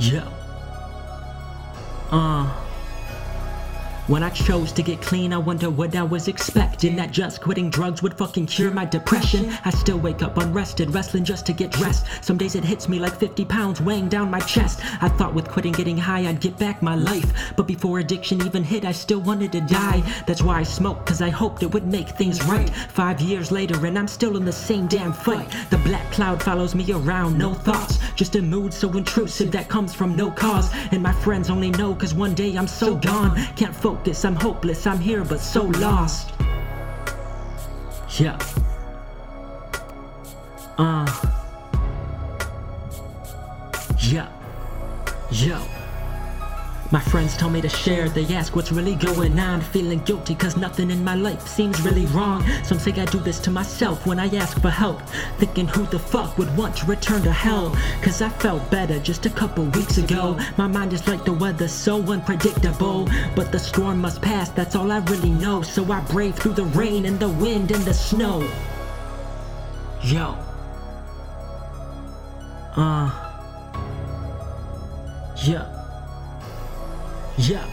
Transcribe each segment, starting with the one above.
Yo. Uh. When I chose to get clean, I wonder what I was expecting. That just quitting drugs would fucking cure my depression. I still wake up unrested, wrestling just to get dressed. Some days it hits me like 50 pounds weighing down my chest. I thought with quitting getting high, I'd get back my life. But before addiction even hit, I still wanted to die. That's why I smoked, cause I hoped it would make things right. Five years later, and I'm still in the same damn fight. The black cloud follows me around, no thoughts. Just a mood so intrusive that comes from no cause. And my friends only know cause one day I'm so gone. Can't focus focus, I'm hopeless, I'm here but so lost. Yeah. Uh. Yeah. Yo. My friends tell me to share, they ask what's really going on. Feeling guilty cause nothing in my life seems really wrong. Some say I do this to myself when I ask for help. Thinking who the fuck would want to return to hell? Cause I felt better just a couple weeks ago. My mind is like the weather, so unpredictable. But the storm must pass, that's all I really know. So I brave through the rain and the wind and the snow. Yo. Uh. Yeah. Yeah.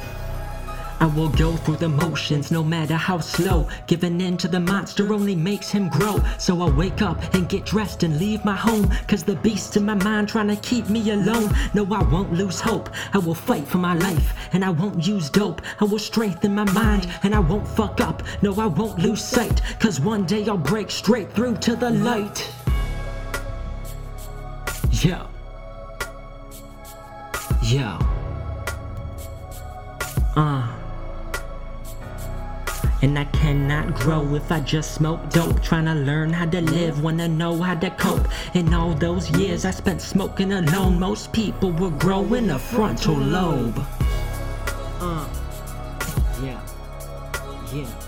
I will go through the motions no matter how slow. Giving in to the monster only makes him grow. So I wake up and get dressed and leave my home. Cause the beast in my mind trying to keep me alone. No, I won't lose hope. I will fight for my life and I won't use dope. I will strengthen my mind and I won't fuck up. No, I won't lose sight. Cause one day I'll break straight through to the light. Yeah. Yeah. Uh. And I cannot grow if I just smoke dope. Trying to learn how to live, wanna know how to cope. In all those years I spent smoking alone, most people were growing a frontal lobe. Uh. Yeah. Yeah.